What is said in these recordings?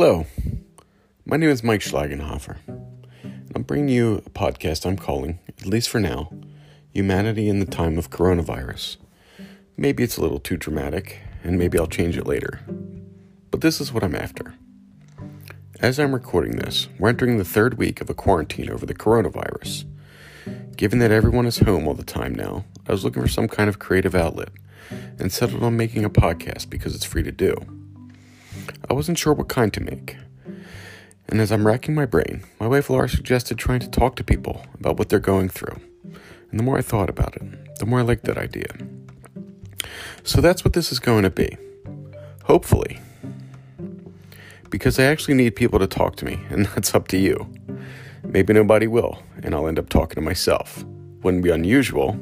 Hello, my name is Mike Schlagenhofer. I'm bringing you a podcast I'm calling, at least for now, Humanity in the Time of Coronavirus. Maybe it's a little too dramatic, and maybe I'll change it later. But this is what I'm after. As I'm recording this, we're entering the third week of a quarantine over the coronavirus. Given that everyone is home all the time now, I was looking for some kind of creative outlet and settled on making a podcast because it's free to do. I wasn't sure what kind to make. And as I'm racking my brain, my wife Laura suggested trying to talk to people about what they're going through. And the more I thought about it, the more I liked that idea. So that's what this is going to be. Hopefully. Because I actually need people to talk to me, and that's up to you. Maybe nobody will, and I'll end up talking to myself. Wouldn't be unusual,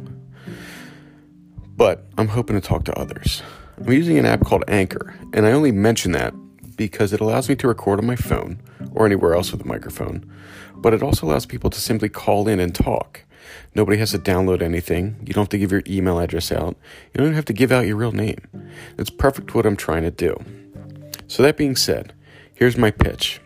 but I'm hoping to talk to others. I'm using an app called Anchor, and I only mention that because it allows me to record on my phone or anywhere else with a microphone, but it also allows people to simply call in and talk. Nobody has to download anything. You don't have to give your email address out. You don't even have to give out your real name. It's perfect what I'm trying to do. So, that being said, here's my pitch.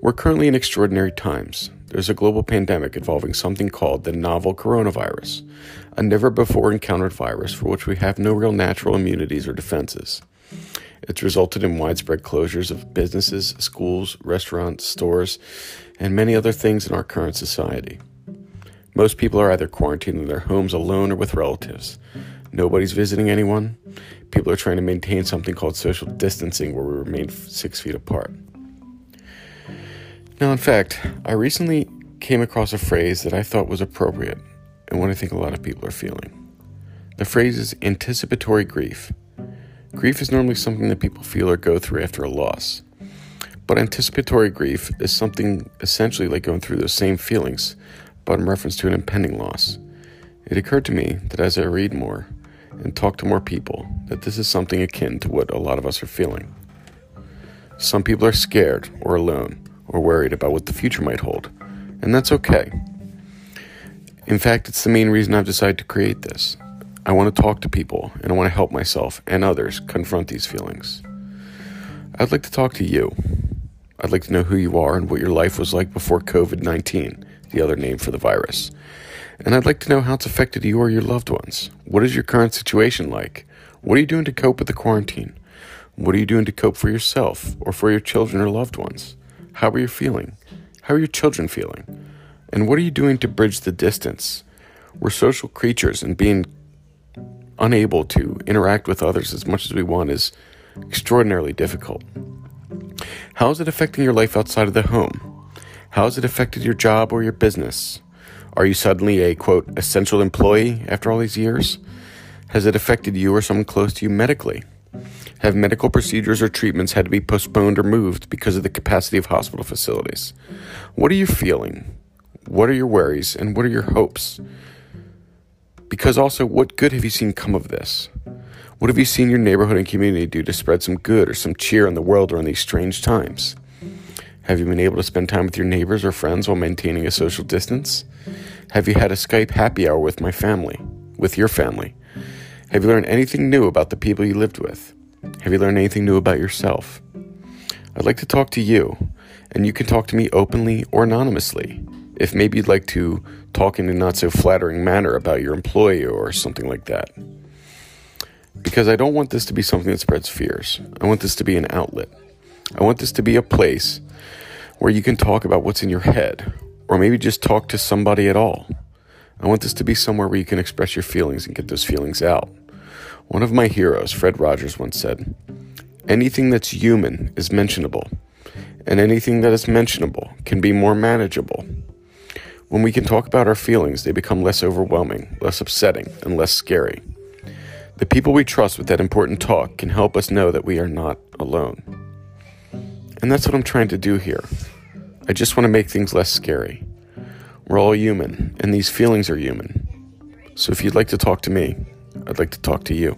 We're currently in extraordinary times. There's a global pandemic involving something called the novel coronavirus, a never before encountered virus for which we have no real natural immunities or defenses. It's resulted in widespread closures of businesses, schools, restaurants, stores, and many other things in our current society. Most people are either quarantined in their homes alone or with relatives. Nobody's visiting anyone. People are trying to maintain something called social distancing where we remain six feet apart. Now, in fact, I recently came across a phrase that I thought was appropriate and what I think a lot of people are feeling. The phrase is anticipatory grief. Grief is normally something that people feel or go through after a loss. But anticipatory grief is something essentially like going through those same feelings, but in reference to an impending loss. It occurred to me that as I read more and talk to more people, that this is something akin to what a lot of us are feeling. Some people are scared or alone or worried about what the future might hold, and that's okay. In fact, it's the main reason I've decided to create this. I want to talk to people and I want to help myself and others confront these feelings. I'd like to talk to you. I'd like to know who you are and what your life was like before COVID 19, the other name for the virus. And I'd like to know how it's affected you or your loved ones. What is your current situation like? What are you doing to cope with the quarantine? What are you doing to cope for yourself or for your children or loved ones? How are you feeling? How are your children feeling? And what are you doing to bridge the distance? We're social creatures, and being unable to interact with others as much as we want is extraordinarily difficult. How is it affecting your life outside of the home? How has it affected your job or your business? Are you suddenly a quote essential employee after all these years? Has it affected you or someone close to you medically? Have medical procedures or treatments had to be postponed or moved because of the capacity of hospital facilities? What are you feeling? What are your worries and what are your hopes? Because also, what good have you seen come of this? What have you seen your neighborhood and community do to spread some good or some cheer in the world during these strange times? Have you been able to spend time with your neighbors or friends while maintaining a social distance? Have you had a Skype happy hour with my family, with your family? Have you learned anything new about the people you lived with? Have you learned anything new about yourself? I'd like to talk to you, and you can talk to me openly or anonymously. If maybe you'd like to talk in a not so flattering manner about your employee or something like that. Because I don't want this to be something that spreads fears. I want this to be an outlet. I want this to be a place where you can talk about what's in your head, or maybe just talk to somebody at all. I want this to be somewhere where you can express your feelings and get those feelings out. One of my heroes, Fred Rogers, once said, Anything that's human is mentionable, and anything that is mentionable can be more manageable. When we can talk about our feelings, they become less overwhelming, less upsetting, and less scary. The people we trust with that important talk can help us know that we are not alone. And that's what I'm trying to do here. I just want to make things less scary. We're all human, and these feelings are human. So if you'd like to talk to me, I'd like to talk to you.